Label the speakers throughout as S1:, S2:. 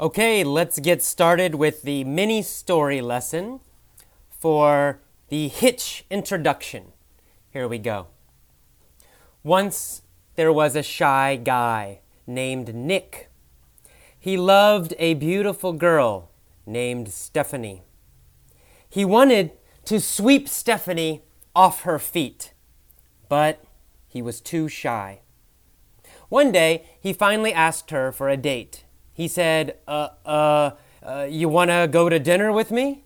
S1: Okay, let's get started with the mini story lesson for the Hitch introduction. Here we go. Once there was a shy guy named Nick. He loved a beautiful girl named Stephanie. He wanted to sweep Stephanie off her feet, but he was too shy. One day, he finally asked her for a date. He said, Uh, uh, uh you want to go to dinner with me?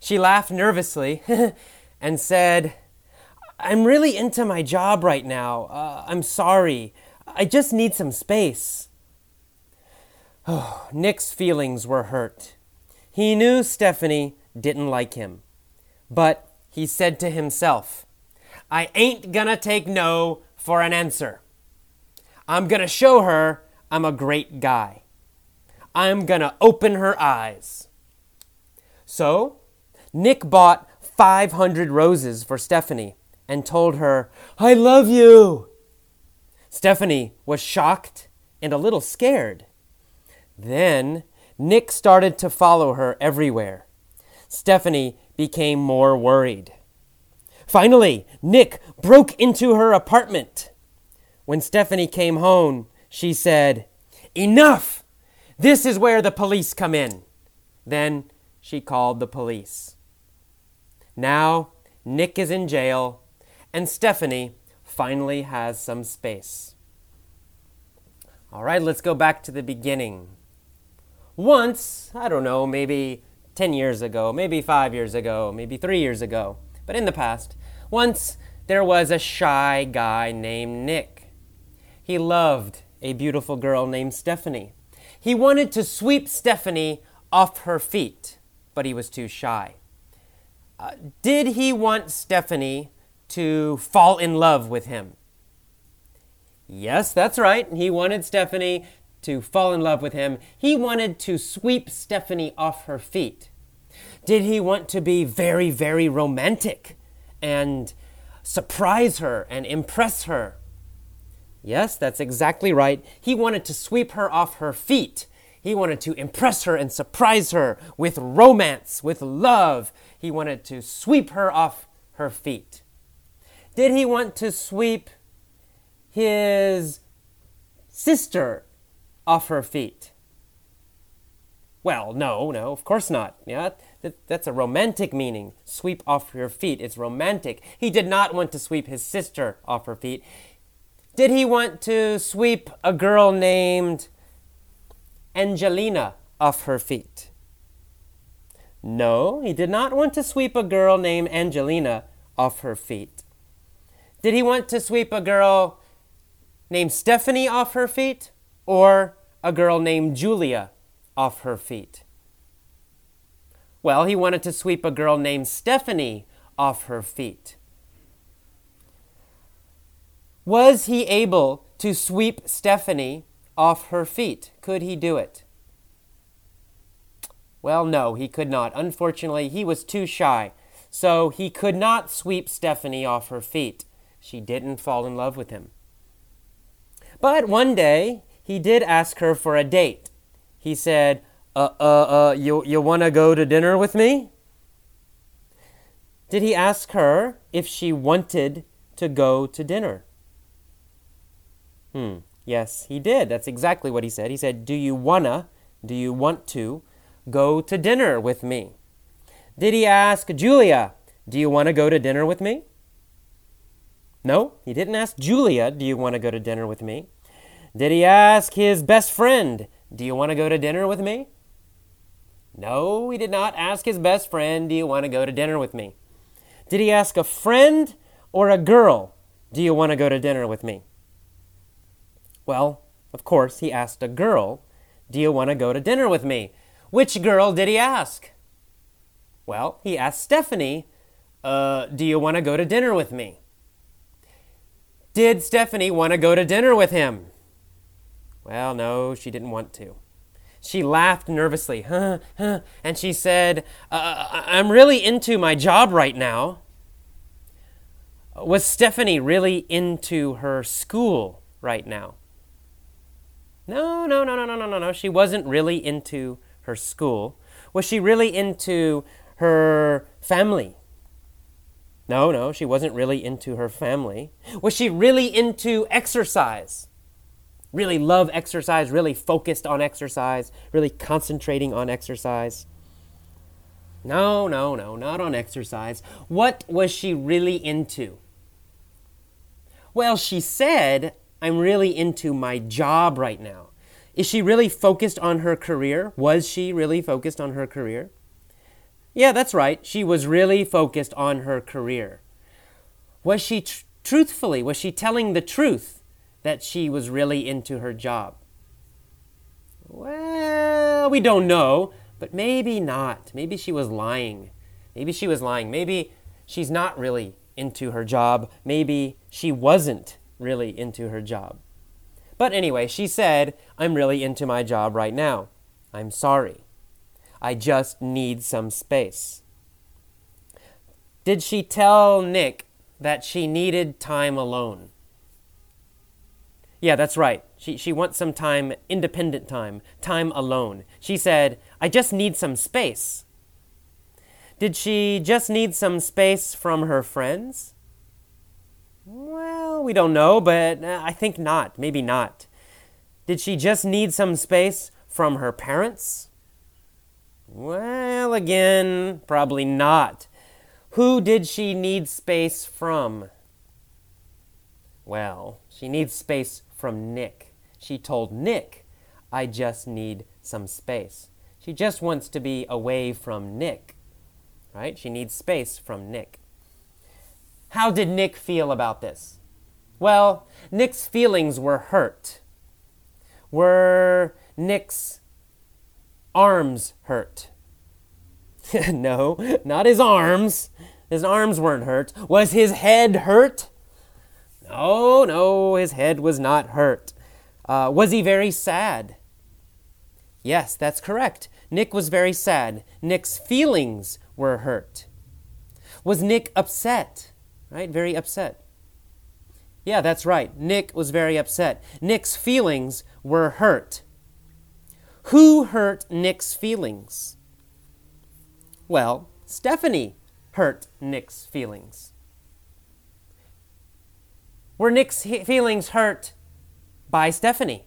S1: She laughed nervously and said, I'm really into my job right now. Uh, I'm sorry. I just need some space. Oh, Nick's feelings were hurt. He knew Stephanie didn't like him. But he said to himself, I ain't gonna take no for an answer. I'm gonna show her I'm a great guy. I'm gonna open her eyes. So, Nick bought 500 roses for Stephanie and told her, I love you. Stephanie was shocked and a little scared. Then Nick started to follow her everywhere. Stephanie became more worried. Finally, Nick broke into her apartment. When Stephanie came home, she said, Enough! This is where the police come in. Then she called the police. Now, Nick is in jail, and Stephanie finally has some space. All right, let's go back to the beginning. Once, I don't know, maybe 10 years ago, maybe five years ago, maybe three years ago, but in the past, once there was a shy guy named Nick. He loved a beautiful girl named Stephanie. He wanted to sweep Stephanie off her feet, but he was too shy. Uh, did he want Stephanie to fall in love with him? Yes, that's right. He wanted Stephanie to fall in love with him. He wanted to sweep Stephanie off her feet. Did he want to be very, very romantic and surprise her and impress her? Yes, that's exactly right. He wanted to sweep her off her feet. He wanted to impress her and surprise her with romance, with love. He wanted to sweep her off her feet. Did he want to sweep his sister off her feet? Well, no, no, of course not. Yeah, that, that's a romantic meaning. Sweep off your feet. It's romantic. He did not want to sweep his sister off her feet. Did he want to sweep a girl named Angelina off her feet? No, he did not want to sweep a girl named Angelina off her feet. Did he want to sweep a girl named Stephanie off her feet or a girl named Julia off her feet? Well, he wanted to sweep a girl named Stephanie off her feet. Was he able to sweep Stephanie off her feet? Could he do it? Well, no, he could not. Unfortunately, he was too shy. So he could not sweep Stephanie off her feet. She didn't fall in love with him. But one day, he did ask her for a date. He said, Uh, uh, uh, you, you want to go to dinner with me? Did he ask her if she wanted to go to dinner? Hmm. Yes, he did. That's exactly what he said. He said, Do you wanna, do you want to go to dinner with me? Did he ask Julia, Do you want to go to dinner with me? No, he didn't ask Julia, Do you want to go to dinner with me? Did he ask his best friend, Do you want to go to dinner with me? No, he did not ask his best friend, Do you want to go to dinner with me? Did he ask a friend or a girl, Do you want to go to dinner with me? Well, of course, he asked a girl, Do you want to go to dinner with me? Which girl did he ask? Well, he asked Stephanie, uh, Do you want to go to dinner with me? Did Stephanie want to go to dinner with him? Well, no, she didn't want to. She laughed nervously, huh, huh, and she said, uh, I'm really into my job right now. Was Stephanie really into her school right now? No, no, no, no, no, no, no, no. She wasn't really into her school. Was she really into her family? No, no, she wasn't really into her family. Was she really into exercise? Really love exercise, really focused on exercise, really concentrating on exercise? No, no, no, not on exercise. What was she really into? Well, she said, I'm really into my job right now. Is she really focused on her career? Was she really focused on her career? Yeah, that's right. She was really focused on her career. Was she tr- truthfully, was she telling the truth that she was really into her job? Well, we don't know, but maybe not. Maybe she was lying. Maybe she was lying. Maybe she's not really into her job. Maybe she wasn't really into her job. But anyway, she said, I'm really into my job right now. I'm sorry. I just need some space. Did she tell Nick that she needed time alone? Yeah, that's right. She, she wants some time, independent time, time alone. She said, I just need some space. Did she just need some space from her friends? We don't know, but uh, I think not. Maybe not. Did she just need some space from her parents? Well, again, probably not. Who did she need space from? Well, she needs space from Nick. She told Nick, I just need some space. She just wants to be away from Nick, right? She needs space from Nick. How did Nick feel about this? Well, Nick's feelings were hurt. Were Nick's arms hurt? no, not his arms. His arms weren't hurt. Was his head hurt? No, no, his head was not hurt. Uh, was he very sad? Yes, that's correct. Nick was very sad. Nick's feelings were hurt. Was Nick upset? right? Very upset. Yeah, that's right. Nick was very upset. Nick's feelings were hurt. Who hurt Nick's feelings? Well, Stephanie hurt Nick's feelings. Were Nick's feelings hurt by Stephanie?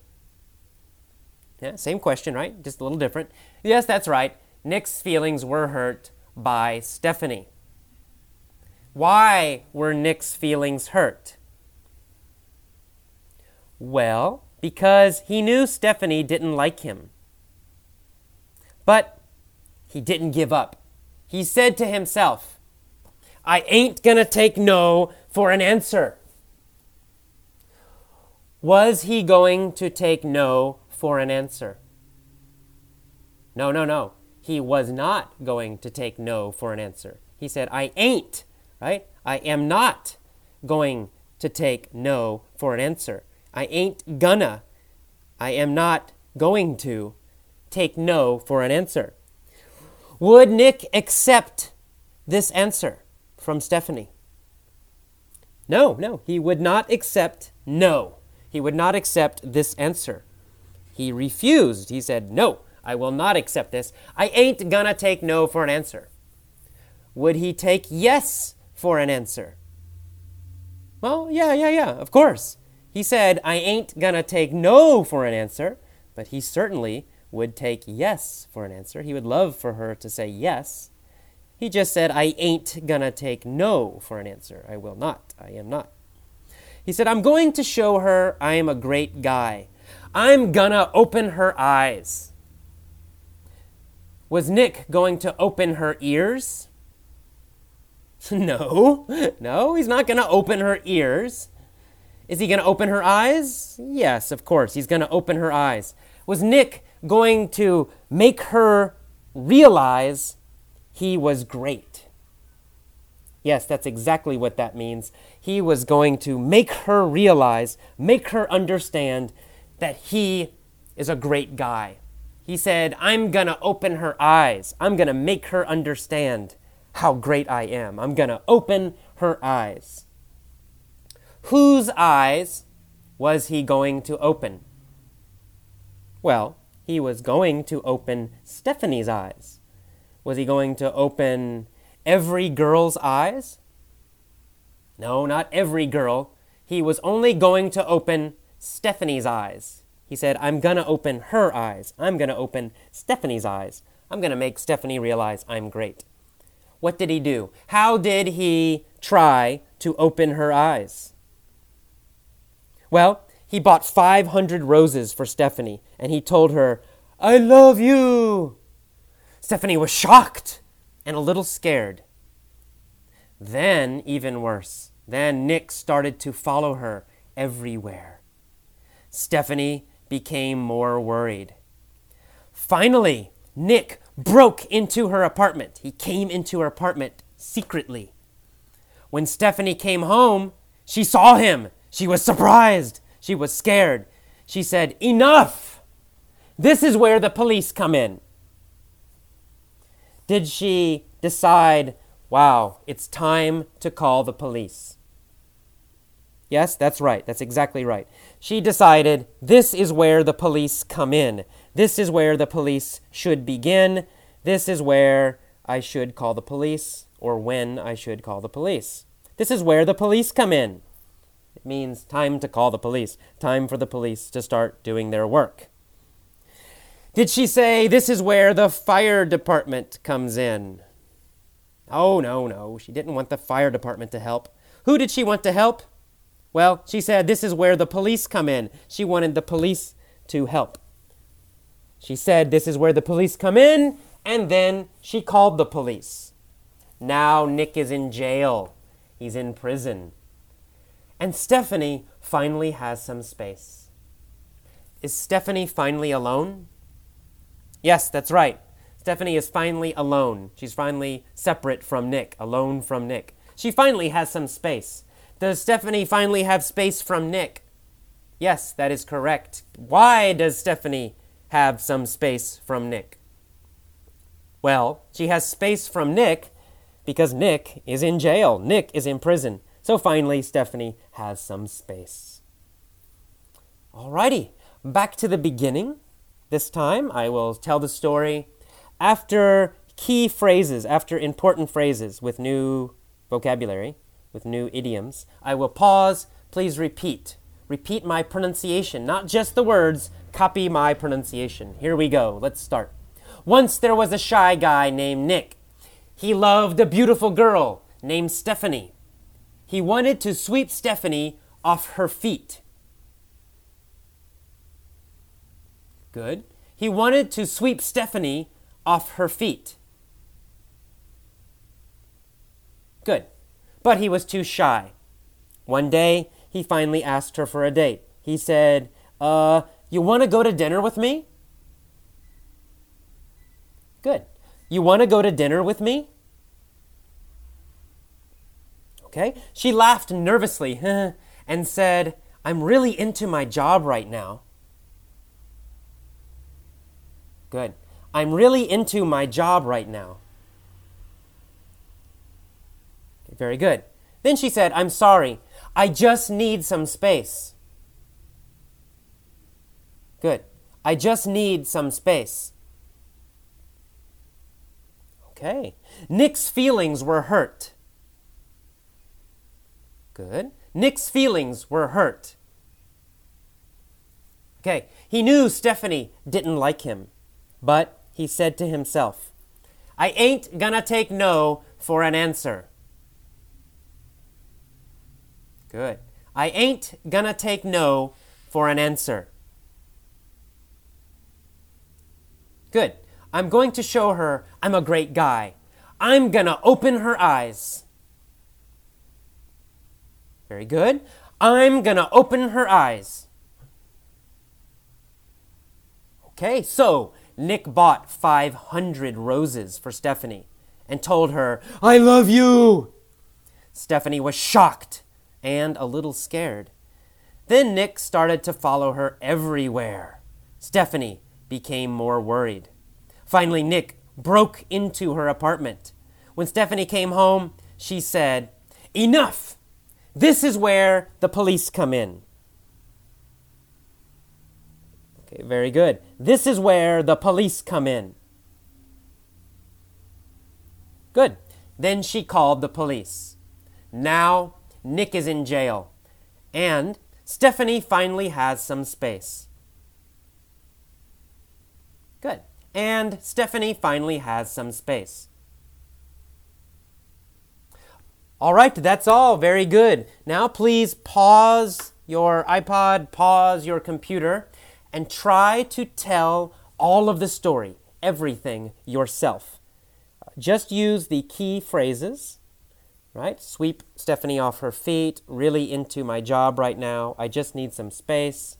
S1: Yeah, same question, right? Just a little different. Yes, that's right. Nick's feelings were hurt by Stephanie. Why were Nick's feelings hurt? Well, because he knew Stephanie didn't like him. But he didn't give up. He said to himself, I ain't gonna take no for an answer. Was he going to take no for an answer? No, no, no. He was not going to take no for an answer. He said, I ain't right? I am not going to take no for an answer. I ain't gonna. I am not going to take no for an answer. Would Nick accept this answer from Stephanie? No, no, he would not accept no. He would not accept this answer. He refused. He said, No, I will not accept this. I ain't gonna take no for an answer. Would he take yes for an answer? Well, yeah, yeah, yeah, of course. He said, I ain't gonna take no for an answer, but he certainly would take yes for an answer. He would love for her to say yes. He just said, I ain't gonna take no for an answer. I will not. I am not. He said, I'm going to show her I am a great guy. I'm gonna open her eyes. Was Nick going to open her ears? No, no, he's not to open her ears. Is he going to open her eyes? Yes, of course, he's going to open her eyes. Was Nick going to make her realize he was great? Yes, that's exactly what that means. He was going to make her realize, make her understand that he is a great guy. He said, I'm going to open her eyes. I'm going to make her understand how great I am. I'm going to open her eyes. Whose eyes was he going to open? Well, he was going to open Stephanie's eyes. Was he going to open every girl's eyes? No, not every girl. He was only going to open Stephanie's eyes. He said, I'm going to open her eyes. I'm going to open Stephanie's eyes. I'm going to make Stephanie realize I'm great. What did he do? How did he try to open her eyes? Well, he bought 500 roses for Stephanie and he told her, I love you. Stephanie was shocked and a little scared. Then, even worse, then Nick started to follow her everywhere. Stephanie became more worried. Finally, Nick broke into her apartment. He came into her apartment secretly. When Stephanie came home, she saw him. She was surprised. She was scared. She said, Enough! This is where the police come in. Did she decide, wow, it's time to call the police? Yes, that's right. That's exactly right. She decided this is where the police come in. This is where the police should begin. This is where I should call the police, or when I should call the police. This is where the police come in. It means time to call the police, time for the police to start doing their work. Did she say this is where the fire department comes in? Oh, no, no. She didn't want the fire department to help. Who did she want to help? Well, she said this is where the police come in. She wanted the police to help. She said this is where the police come in, and then she called the police. Now Nick is in jail. He's in prison. And Stephanie finally has some space. Is Stephanie finally alone? Yes, that's right. Stephanie is finally alone. She's finally separate from Nick, alone from Nick. She finally has some space. Does Stephanie finally have space from Nick? Yes, that is correct. Why does Stephanie have some space from Nick? Well, she has space from Nick because Nick is in jail. Nick is in prison. So finally, Stephanie has some space. Alrighty, back to the beginning. This time I will tell the story after key phrases, after important phrases with new vocabulary with new idioms. I will pause. Please repeat. Repeat my pronunciation, not just the words, copy my pronunciation. Here we go. Let's start. Once there was a shy guy named Nick. He loved a beautiful girl named Stephanie. He wanted to sweep Stephanie off her feet. Good. He wanted to sweep Stephanie off her feet. Good but he was too shy. One day, he finally asked her for a date. He said, Uh, you want to go to dinner with me? Good. You want to go to dinner with me? Okay. She laughed nervously and said, I'm really into my job right now. Good. I'm really into my job right now. Very good. Then she said, I'm sorry. I just need some space. Good. I just need some space. Okay. Nick's feelings were hurt. Good. Nick's feelings were hurt. Okay. He knew Stephanie didn't like him, but he said to himself, I ain't gonna take no for an answer. Good. I ain't gonna take no for an answer. Good. I'm going to show her I'm a great guy. I'm gonna open her eyes. Very good. I'm gonna open her eyes. Okay, so Nick bought 500 roses for Stephanie and told her, I love you. Stephanie was shocked and a little scared. Then Nick started to follow her everywhere. Stephanie became more worried. Finally, Nick broke into her apartment. When Stephanie came home, she said, Enough! This is where the police come in. Okay, Very good. This is where the police come in. Good. Then she called the police. Now Nick is in jail. And Stephanie finally has some space. Good. And Stephanie finally has some space. All right, that's all. Very good. Now, please pause your iPod, pause your computer, and try to tell all of the story, everything yourself. Just use the key phrases, right? Sweep Stephanie off her feet, really into my job right now. I just need some space.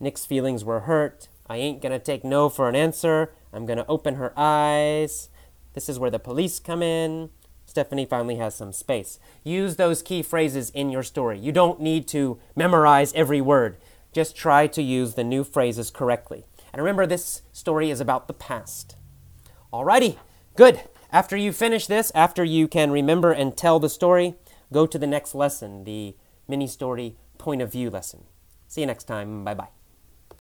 S1: Nick's feelings were hurt. I ain't gonna take no for an answer. I'm gonna open her eyes. This is where the police come in. Stephanie finally has some space. Use those key phrases in your story. You don't need to memorize every word. Just try to use the new phrases correctly. And remember, this story is about the past. Alrighty, good. After you finish this, after you can remember and tell the story, go to the next lesson, the mini story point of view lesson. See you next time. Bye bye.